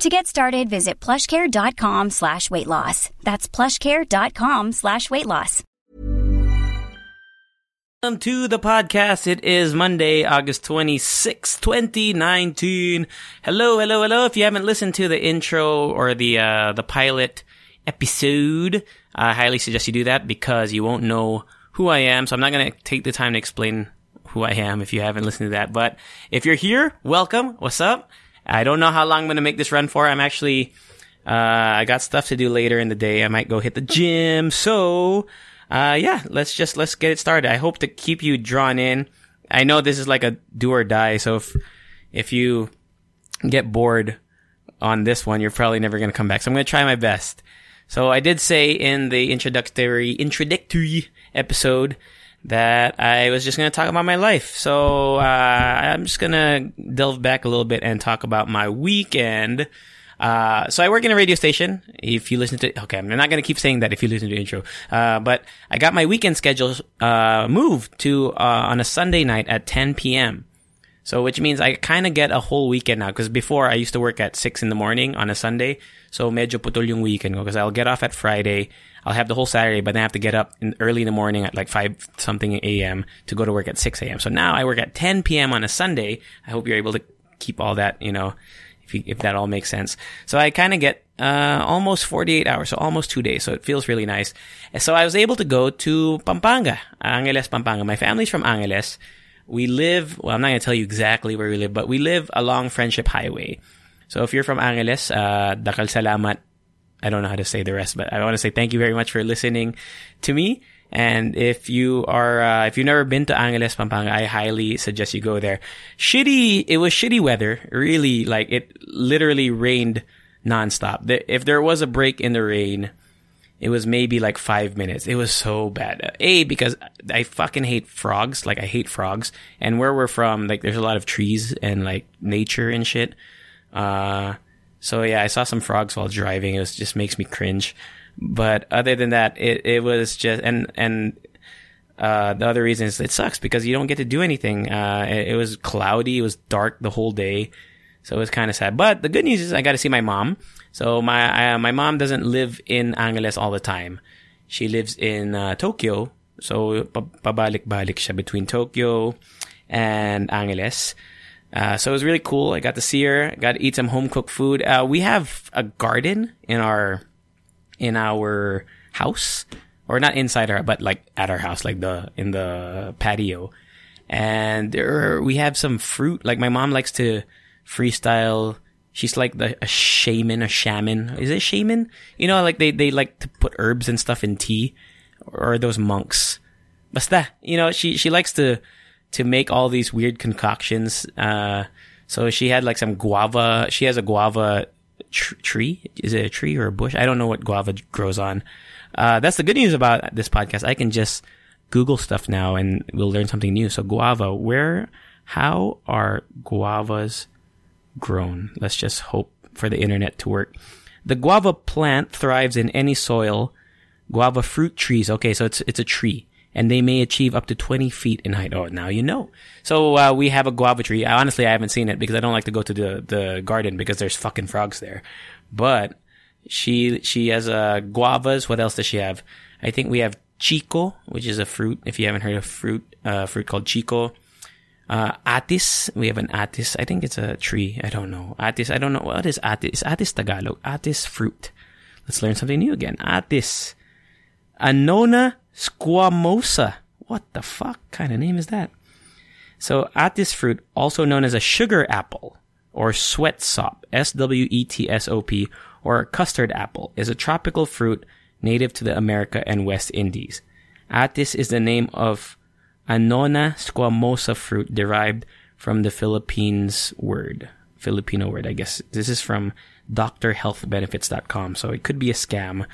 To get started, visit plushcare.com slash weight loss. That's plushcare.com slash weight loss. Welcome to the podcast. It is Monday, August 26, 2019. Hello, hello, hello. If you haven't listened to the intro or the, uh, the pilot episode, I highly suggest you do that because you won't know who I am. So I'm not going to take the time to explain who I am if you haven't listened to that. But if you're here, welcome. What's up? I don't know how long I'm going to make this run for. I'm actually, uh, I got stuff to do later in the day. I might go hit the gym. So, uh, yeah, let's just, let's get it started. I hope to keep you drawn in. I know this is like a do or die. So if, if you get bored on this one, you're probably never going to come back. So I'm going to try my best. So I did say in the introductory, introductory episode that I was just going to talk about my life. So uh, I'm just going to delve back a little bit and talk about my weekend. Uh, so I work in a radio station. If you listen to, okay, I'm not going to keep saying that if you listen to the intro. Uh, but I got my weekend schedule, uh, moved to, uh, on a Sunday night at 10 p.m. So which means I kind of get a whole weekend now. Cause before I used to work at 6 in the morning on a Sunday. So medyo putol yung weekend ko. Cause I'll get off at Friday. I'll have the whole Saturday, but then I have to get up in early in the morning at like 5 something a.m. to go to work at 6 a.m. So now I work at 10 p.m. on a Sunday. I hope you're able to keep all that, you know, if, you, if that all makes sense. So I kind of get, uh, almost 48 hours, so almost two days. So it feels really nice. And so I was able to go to Pampanga, Angeles, Pampanga. My family's from Angeles. We live, well, I'm not going to tell you exactly where we live, but we live along Friendship Highway. So if you're from Angeles, uh, dakal salamat I don't know how to say the rest, but I want to say thank you very much for listening to me. And if you are, uh, if you've never been to Angeles, Pampanga, I highly suggest you go there. Shitty, it was shitty weather. Really, like it literally rained nonstop. If there was a break in the rain, it was maybe like five minutes. It was so bad. A, because I fucking hate frogs. Like I hate frogs. And where we're from, like there's a lot of trees and like nature and shit. Uh, so yeah, I saw some frogs while driving. It was, just makes me cringe. But other than that, it, it was just, and, and, uh, the other reason is it sucks because you don't get to do anything. Uh, it, it was cloudy. It was dark the whole day. So it was kind of sad. But the good news is I got to see my mom. So my, my mom doesn't live in Angeles all the time. She lives in, uh, Tokyo. So pabalik-balik siya between Tokyo and Angeles. Uh, so it was really cool. I got to see her. Got to eat some home cooked food. Uh, we have a garden in our in our house, or not inside our, but like at our house, like the in the patio. And there, we have some fruit. Like my mom likes to freestyle. She's like the a shaman, a shaman. Is it shaman? You know, like they they like to put herbs and stuff in tea, or those monks. Basta, you know, she she likes to to make all these weird concoctions. Uh, so she had like some guava. She has a guava tr- tree. Is it a tree or a bush? I don't know what guava grows on. Uh, that's the good news about this podcast. I can just Google stuff now and we'll learn something new. So guava, where, how are guavas grown? Let's just hope for the internet to work. The guava plant thrives in any soil. Guava fruit trees. Okay, so it's it's a tree and they may achieve up to 20 feet in height. Oh, now you know. So uh, we have a guava tree. Honestly, I haven't seen it because I don't like to go to the, the garden because there's fucking frogs there. But she she has uh, guavas. What else does she have? I think we have chico, which is a fruit. If you haven't heard of fruit, uh, fruit called chico. Uh, atis, we have an atis. I think it's a tree. I don't know. Atis, I don't know. What is atis? Atis Tagalog. Atis fruit. Let's learn something new again. Atis. Annona squamosa. What the fuck kind of name is that? So Atis fruit, also known as a sugar apple or swettsop, S-W-E-T-S-O-P, or custard apple, is a tropical fruit native to the America and West Indies. Atis is the name of Annona squamosa fruit derived from the Philippines word. Filipino word, I guess. This is from drhealthbenefits.com, so it could be a scam.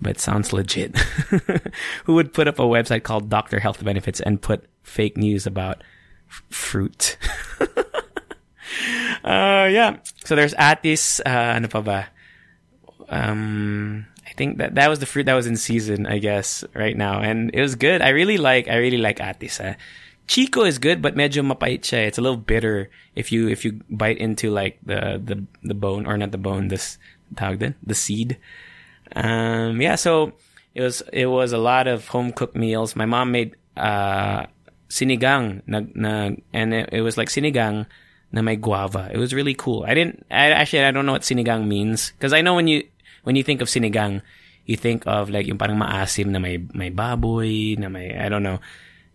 but sounds legit. Who would put up a website called Doctor Health Benefits and put fake news about f- fruit? uh, yeah. So there's Atis, uh? Um, I think that that was the fruit that was in season, I guess, right now. And it was good. I really like, I really like Atis. Uh. Chico is good, but medyo mapait siya. It's a little bitter if you, if you bite into like the, the, the bone, or not the bone, this, tawag the seed. Um, yeah, so it was, it was a lot of home cooked meals. My mom made, uh, sinigang na, na and it, it was like sinigang na may guava. It was really cool. I didn't, I actually, I don't know what sinigang means. Cause I know when you, when you think of sinigang, you think of like yung parang maasim na may, may baboy, na may, I don't know.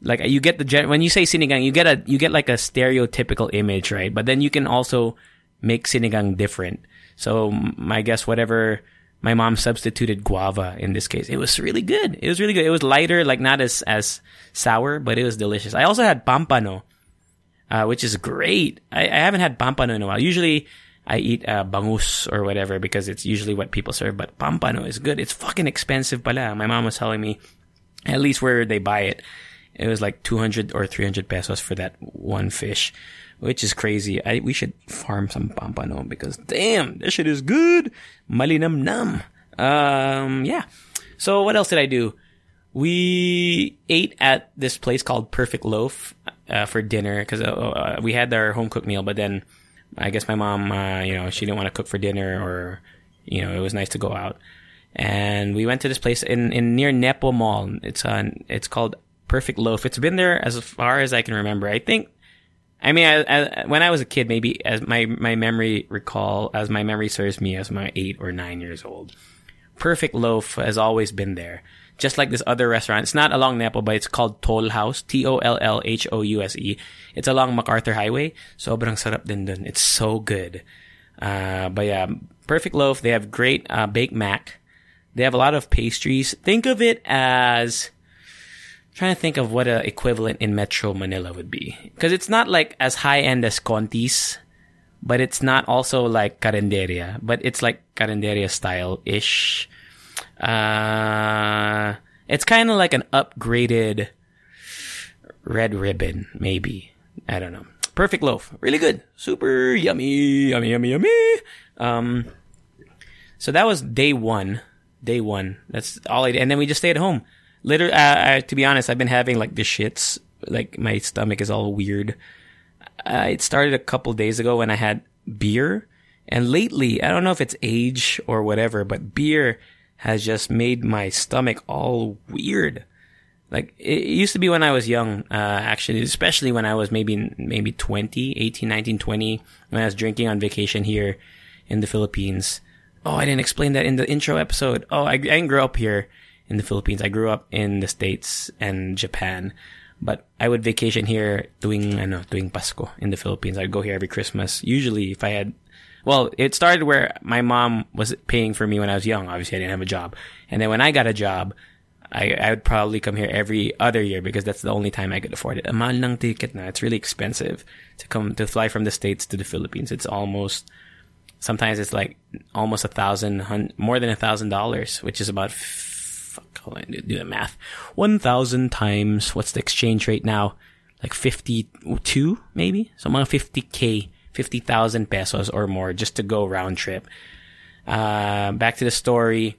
Like you get the, gen- when you say sinigang, you get a, you get like a stereotypical image, right? But then you can also make sinigang different. So m- I guess whatever my mom substituted guava in this case. It was really good. It was really good. It was lighter, like not as, as sour, but it was delicious. I also had pampano, uh, which is great. I, I haven't had pampano in a while. Usually I eat, uh, bangus or whatever because it's usually what people serve, but pampano is good. It's fucking expensive pala. My mom was telling me, at least where they buy it, it was like 200 or 300 pesos for that one fish, which is crazy. I, we should farm some pampano because damn, this shit is good. Malinam nam. Um, yeah. So what else did I do? We ate at this place called Perfect Loaf, uh, for dinner because, uh, uh, we had our home cooked meal, but then I guess my mom, uh, you know, she didn't want to cook for dinner or, you know, it was nice to go out. And we went to this place in, in near Nepo Mall. It's on, it's called Perfect Loaf. It's been there as far as I can remember. I think, I mean, I, I, when I was a kid, maybe as my, my memory recall, as my memory serves me as my eight or nine years old, Perfect Loaf has always been there. Just like this other restaurant. It's not along Nepo, but it's called Toll House. T-O-L-L-H-O-U-S-E. It's along MacArthur Highway. Sobrang sarap din dun. It's so good. Uh, but yeah, Perfect Loaf. They have great, uh, baked mac. They have a lot of pastries. Think of it as, trying to think of what a equivalent in Metro Manila would be. Cause it's not like as high end as Conti's, but it's not also like Carinderia, but it's like Carinderia style-ish. Uh, it's kind of like an upgraded red ribbon, maybe. I don't know. Perfect loaf. Really good. Super yummy, yummy, yummy, yummy. Um, so that was day one. Day one. That's all I did. And then we just stayed at home. Literally, uh, uh, to be honest, I've been having like the shits. Like my stomach is all weird. Uh, it started a couple days ago when I had beer. And lately, I don't know if it's age or whatever, but beer has just made my stomach all weird. Like it used to be when I was young, uh, actually, especially when I was maybe, maybe 20, 18, 19, 20, when I was drinking on vacation here in the Philippines. Oh, I didn't explain that in the intro episode. Oh, I, I didn't grow up here in the Philippines. I grew up in the States and Japan, but I would vacation here doing, ano, doing Pasko in the Philippines. I'd go here every Christmas. Usually if I had, well, it started where my mom was paying for me when I was young. Obviously I didn't have a job. And then when I got a job, I, I would probably come here every other year because that's the only time I could afford it. Ng ticket na. It's really expensive to come, to fly from the States to the Philippines. It's almost, sometimes it's like almost a thousand, more than a thousand dollars, which is about, fuck, hold on, do the math. One thousand times, what's the exchange rate now? Like 52, maybe? So mga 50k, 50,000 pesos or more just to go round trip. Uh, back to the story.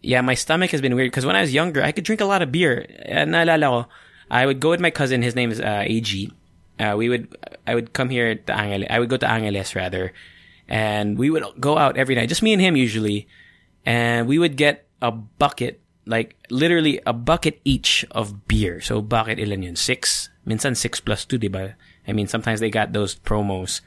Yeah, my stomach has been weird because when I was younger, I could drink a lot of beer. Ko, I would go with my cousin. His name is uh, AG. Uh, we would, I would come here to Angeles. I would go to Angeles rather, and we would go out every night. Just me and him usually, and we would get a bucket, like literally a bucket each of beer. So bucket ilan yun? Six. Minsan six plus two, diba? I mean, sometimes they got those promos,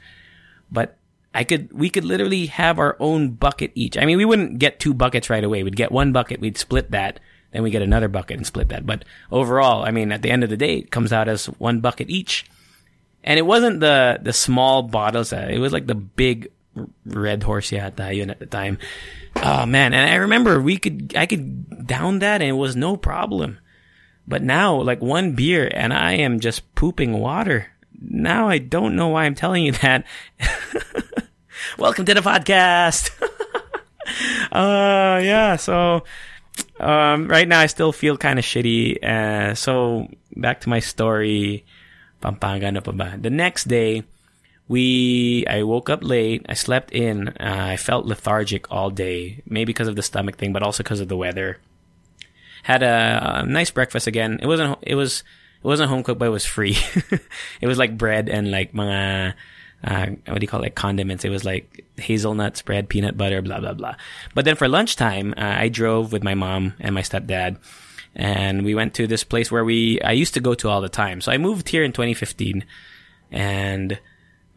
but I could, we could literally have our own bucket each. I mean, we wouldn't get two buckets right away. We'd get one bucket, we'd split that, then we get another bucket and split that. But overall, I mean, at the end of the day, it comes out as one bucket each. And it wasn't the, the small bottles. Uh, it was like the big red horse yun at the time. Oh man. And I remember we could, I could down that and it was no problem. But now, like one beer and I am just pooping water. Now I don't know why I'm telling you that. Welcome to the podcast. uh, yeah. So um, right now I still feel kind of shitty. Uh, so back to my story. Pampanga pa ba? The next day, we I woke up late. I slept in. Uh, I felt lethargic all day, maybe because of the stomach thing, but also because of the weather. Had a, a, nice breakfast again. It wasn't. It was. It wasn't home cooked, but it was free. it was like bread and like mga uh, what do you call it? Like condiments. It was like hazelnut spread, peanut butter, blah blah blah. But then for lunchtime, uh, I drove with my mom and my stepdad, and we went to this place where we I used to go to all the time. So I moved here in 2015, and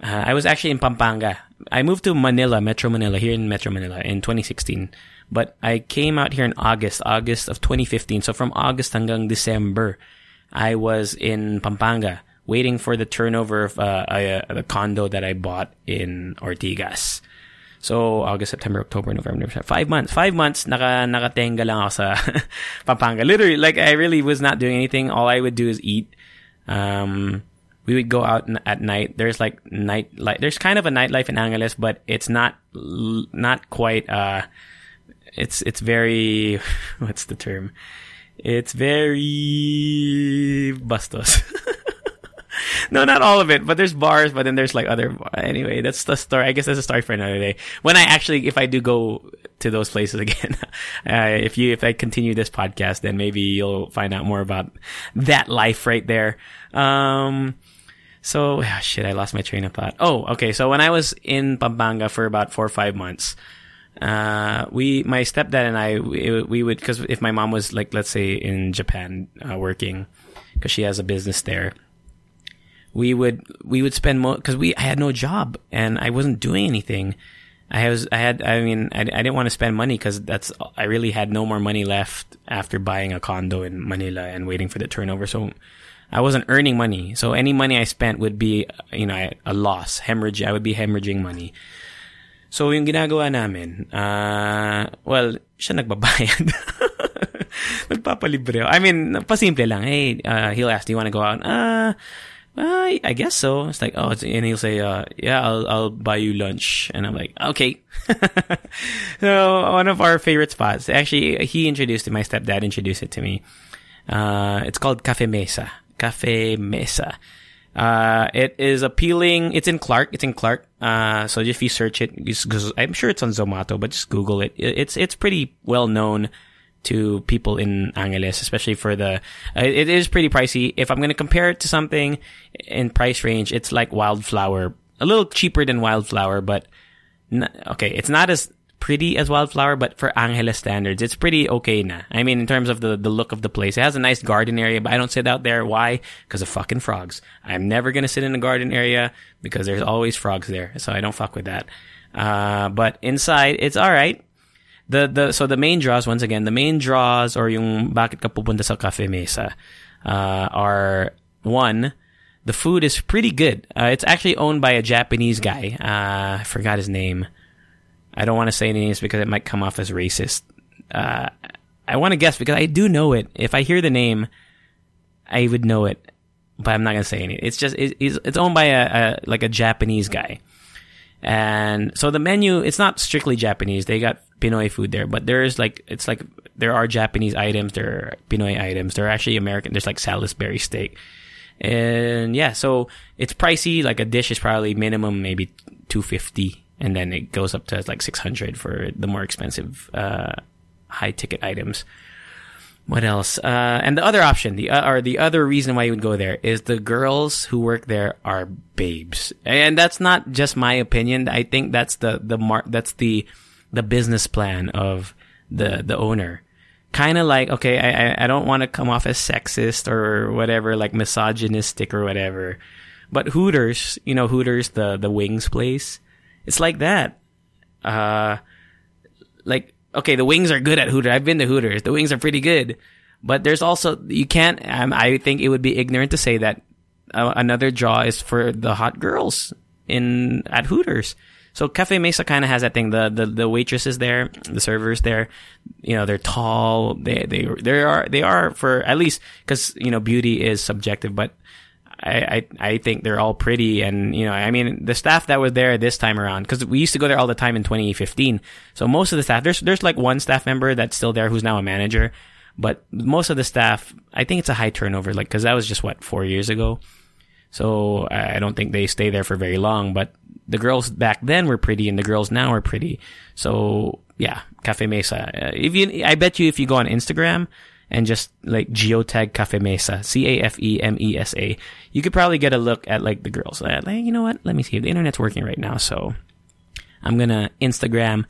uh, I was actually in Pampanga. I moved to Manila, Metro Manila, here in Metro Manila in 2016. But I came out here in August, August of 2015. So from August hanggang December, I was in Pampanga waiting for the turnover of uh, a, a, condo that I bought in Ortigas. So August, September, October, November, November five months. Five months naka nakatenga lang ako sa Pampanga. Literally, like I really was not doing anything. All I would do is eat. Um, we would go out at night. There's like night like there's kind of a nightlife in Angeles, but it's not not quite. Uh, it's it's very what's the term? It's very bustos. no, not all of it, but there's bars, but then there's like other. Anyway, that's the story. I guess that's a story for another day. When I actually, if I do go to those places again, uh, if you, if I continue this podcast, then maybe you'll find out more about that life right there. Um, so, oh, shit, I lost my train of thought. Oh, okay. So when I was in Pampanga for about four or five months, uh, we, my stepdad and I, we, we would, cause if my mom was like, let's say in Japan, uh, working, cause she has a business there, we would, we would spend more, cause we, I had no job and I wasn't doing anything. I was, I had, I mean, I, I didn't want to spend money cause that's, I really had no more money left after buying a condo in Manila and waiting for the turnover. So I wasn't earning money. So any money I spent would be, you know, a loss, hemorrhage. I would be hemorrhaging money. So, yung ginagawa namin, uh, well, siya nagbabayad. Nagpapalibre. I mean, pasimple lang. Hey, uh, he'll ask, do you want to go out? Uh, I, I guess so. It's like, oh, and he'll say, uh, yeah, I'll, I'll buy you lunch. And I'm like, okay. so, one of our favorite spots, actually, he introduced it, my stepdad introduced it to me. Uh, it's called Cafe Mesa. Cafe Mesa. Uh, it is appealing. It's in Clark. It's in Clark. Uh, so if you search it, I'm sure it's on Zomato, but just Google it. It's it's pretty well known to people in Angeles, especially for the. Uh, it is pretty pricey. If I'm going to compare it to something in price range, it's like Wildflower, a little cheaper than Wildflower, but okay, it's not as pretty as Wildflower, but for Angeles standards, it's pretty okay na. I mean, in terms of the, the look of the place, it has a nice garden area, but I don't sit out there. Why? Because of fucking frogs. I'm never gonna sit in a garden area because there's always frogs there, so I don't fuck with that. Uh, but inside, it's alright. The, the, so the main draws, once again, the main draws or yung bakit ka pupunta sa Cafe Mesa, uh, are one, the food is pretty good. Uh, it's actually owned by a Japanese guy. Uh, I forgot his name. I don't want to say any names because it might come off as racist. Uh, I want to guess because I do know it. If I hear the name, I would know it, but I'm not gonna say anything. It's just it, it's, it's owned by a, a like a Japanese guy, and so the menu it's not strictly Japanese. They got Pinoy food there, but there's like it's like there are Japanese items, there are Pinoy items, there are actually American. There's like Salisbury steak, and yeah, so it's pricey. Like a dish is probably minimum maybe two fifty and then it goes up to like 600 for the more expensive uh, high ticket items. What else? Uh, and the other option the uh, or the other reason why you would go there is the girls who work there are babes. And that's not just my opinion. I think that's the the mar- that's the the business plan of the the owner. Kind of like okay i i don't want to come off as sexist or whatever like misogynistic or whatever. But hooters you know hooters the the wings place it's like that. Uh, like, okay, the wings are good at Hooters. I've been to Hooters. The wings are pretty good. But there's also, you can't, um, I think it would be ignorant to say that uh, another draw is for the hot girls in, at Hooters. So Cafe Mesa kind of has that thing. The, the, the waitresses there, the servers there, you know, they're tall. They, they, they are, they are for at least, cause, you know, beauty is subjective, but I, I, I think they're all pretty. And, you know, I mean, the staff that was there this time around, cause we used to go there all the time in 2015. So most of the staff, there's, there's like one staff member that's still there who's now a manager. But most of the staff, I think it's a high turnover, like, cause that was just what, four years ago. So I don't think they stay there for very long, but the girls back then were pretty and the girls now are pretty. So yeah, Cafe Mesa. Uh, if you, I bet you if you go on Instagram, and just like geotag Cafe Mesa, C A F E M E S A, you could probably get a look at like the girls. Like, you know what? Let me see. The internet's working right now, so I'm gonna Instagram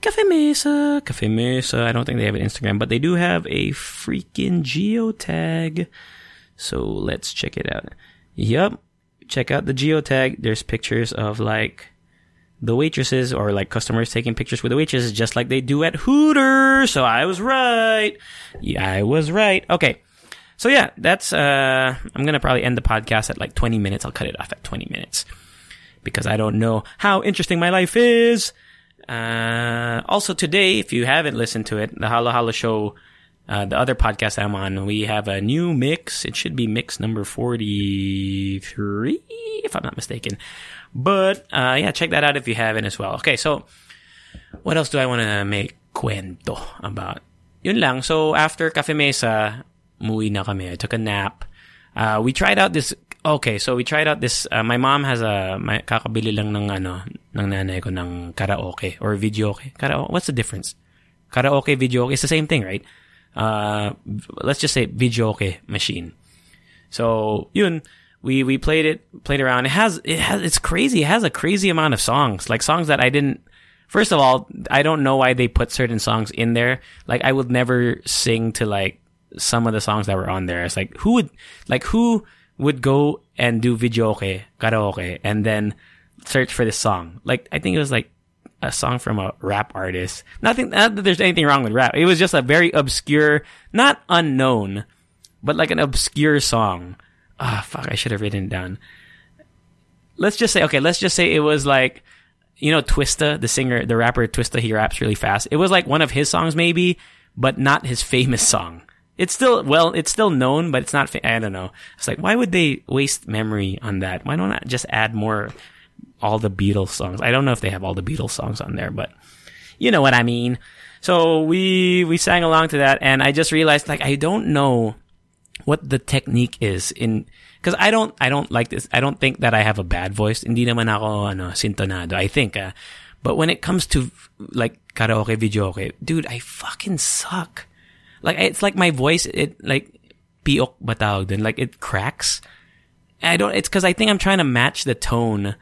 Cafe Mesa, Cafe Mesa. I don't think they have an Instagram, but they do have a freaking geotag. So let's check it out. Yep. Check out the geotag. There's pictures of like the waitresses or like customers taking pictures with the waitresses just like they do at Hooters. So I was right. Yeah, I was right. Okay. So yeah, that's uh I'm going to probably end the podcast at like 20 minutes. I'll cut it off at 20 minutes because I don't know how interesting my life is. Uh also today, if you haven't listened to it, the Halo Halo show uh, the other podcast I'm on, we have a new mix. It should be mix number 43, if I'm not mistaken. But uh, yeah, check that out if you haven't as well. Okay, so what else do I want to make cuento about? Yun lang. So after Cafe Mesa, muwi na kami. I took a nap. Uh, we tried out this. Okay, so we tried out this. Uh, my mom has a may, kakabili lang ng ano ng nanay ko ng karaoke or videoke. Karaoke. What's the difference? Karaoke, videoke. It's the same thing, right? Uh, let's just say videoke machine. So yun we we played it played around. It has it has it's crazy. It has a crazy amount of songs, like songs that I didn't. First of all, I don't know why they put certain songs in there. Like I would never sing to like some of the songs that were on there. It's like who would like who would go and do videoke karaoke and then search for this song. Like I think it was like a song from a rap artist. Nothing. Not that there's anything wrong with rap. It was just a very obscure, not unknown, but like an obscure song ah, fuck, I should have written it down. Let's just say, okay, let's just say it was like, you know, Twista, the singer, the rapper Twista, he raps really fast. It was like one of his songs, maybe, but not his famous song. It's still, well, it's still known, but it's not, fa- I don't know. It's like, why would they waste memory on that? Why don't I just add more, all the Beatles songs? I don't know if they have all the Beatles songs on there, but you know what I mean. So we, we sang along to that, and I just realized, like, I don't know what the technique is in because I don't I don't like this. I don't think that I have a bad voice. Hindi naman ako ano sintonado. I think uh, but when it comes to like karaoke videoke, dude, I fucking suck. Like it's like my voice it like piok batawag din like it cracks. I don't it's cuz I think I'm trying to match the tone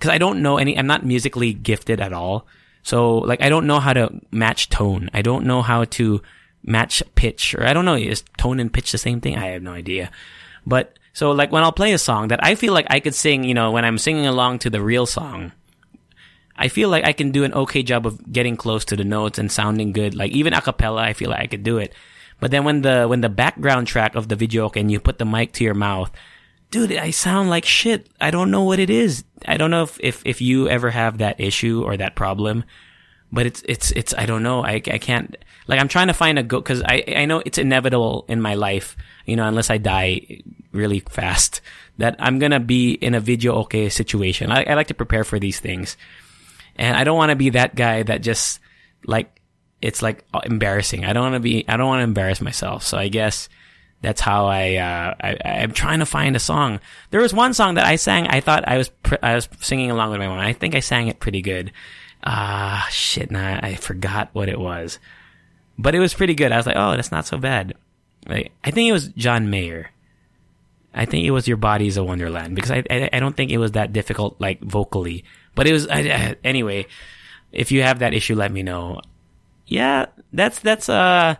cuz I don't know any I'm not musically gifted at all. So like I don't know how to match tone. I don't know how to match pitch, or I don't know, is tone and pitch the same thing? I have no idea. But so like when I'll play a song that I feel like I could sing, you know, when I'm singing along to the real song, I feel like I can do an okay job of getting close to the notes and sounding good. Like even a cappella, I feel like I could do it. But then when the when the background track of the video and you put the mic to your mouth, dude, I sound like shit. I don't know what it is. I don't know if if, if you ever have that issue or that problem but it's it's it's I don't know. I I can't like I'm trying to find a go because I I know it's inevitable in my life. You know, unless I die really fast, that I'm gonna be in a videoke situation. I, I like to prepare for these things, and I don't want to be that guy that just like it's like embarrassing. I don't want to be. I don't want to embarrass myself. So I guess that's how I, uh, I I'm trying to find a song. There was one song that I sang. I thought I was pr- I was singing along with my mom. I think I sang it pretty good. Ah, shit, nah, I forgot what it was. But it was pretty good. I was like, oh, that's not so bad. Like, I think it was John Mayer. I think it was Your Body's a Wonderland because I, I, I don't think it was that difficult, like, vocally. But it was, I, I, anyway, if you have that issue, let me know. Yeah, that's, that's, uh,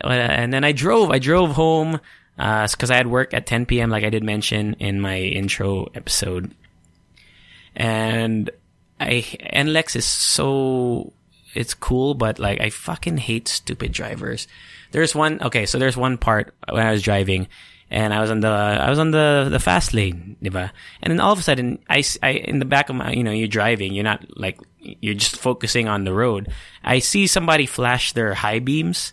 and then I drove, I drove home, uh, cause I had work at 10 p.m. like I did mention in my intro episode. And I NLEX is so it's cool, but like I fucking hate stupid drivers. There's one okay, so there's one part when I was driving and I was on the I was on the the fast lane, diba? And then all of a sudden, I, I in the back of my you know you're driving, you're not like you're just focusing on the road. I see somebody flash their high beams,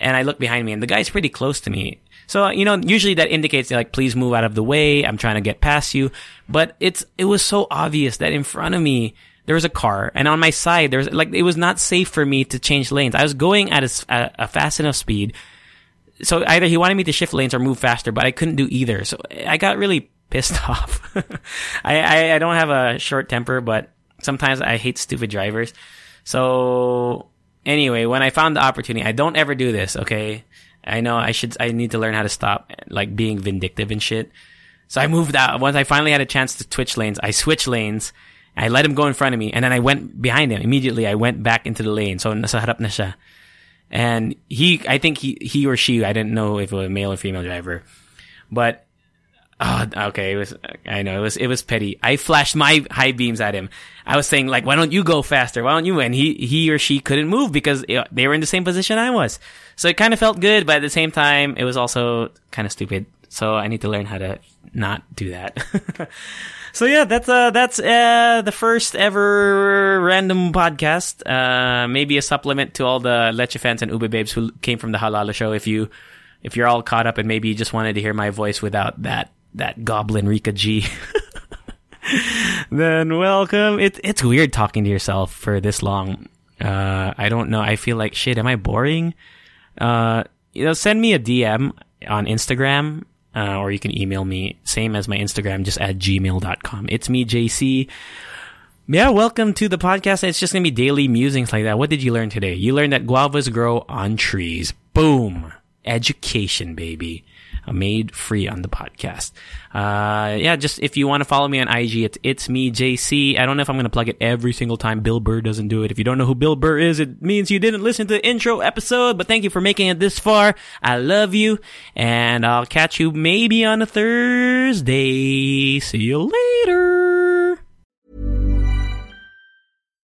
and I look behind me, and the guy's pretty close to me. So, uh, you know, usually that indicates like, please move out of the way. I'm trying to get past you. But it's, it was so obvious that in front of me, there was a car and on my side, there's like, it was not safe for me to change lanes. I was going at a, a fast enough speed. So either he wanted me to shift lanes or move faster, but I couldn't do either. So I got really pissed off. I, I, I don't have a short temper, but sometimes I hate stupid drivers. So anyway, when I found the opportunity, I don't ever do this, okay? I know I should, I need to learn how to stop like being vindictive and shit. So I moved out. Once I finally had a chance to switch lanes, I switched lanes. I let him go in front of me and then I went behind him. Immediately I went back into the lane. So nasa na siya. And he, I think he, he or she, I didn't know if it was a male or female driver, but Oh, okay. It was, I know it was, it was petty. I flashed my high beams at him. I was saying like, why don't you go faster? Why don't you? And he, he or she couldn't move because they were in the same position I was. So it kind of felt good, but at the same time, it was also kind of stupid. So I need to learn how to not do that. so yeah, that's, uh, that's, uh, the first ever random podcast. Uh, maybe a supplement to all the Leche fans and Ube babes who came from the Halo Halo show. If you, if you're all caught up and maybe you just wanted to hear my voice without that that goblin Rika G. then welcome. It's it's weird talking to yourself for this long. Uh, I don't know. I feel like shit. Am I boring? Uh, you know, send me a DM on Instagram, uh, or you can email me. Same as my Instagram, just at gmail.com. It's me, JC. Yeah, welcome to the podcast. It's just gonna be daily musings like that. What did you learn today? You learned that guavas grow on trees. Boom. Education, baby made free on the podcast. Uh, yeah, just if you want to follow me on IG, it's it's me JC. I don't know if I'm going to plug it every single time. Bill Burr doesn't do it. If you don't know who Bill Burr is, it means you didn't listen to the intro episode. But thank you for making it this far. I love you, and I'll catch you maybe on a Thursday. See you later.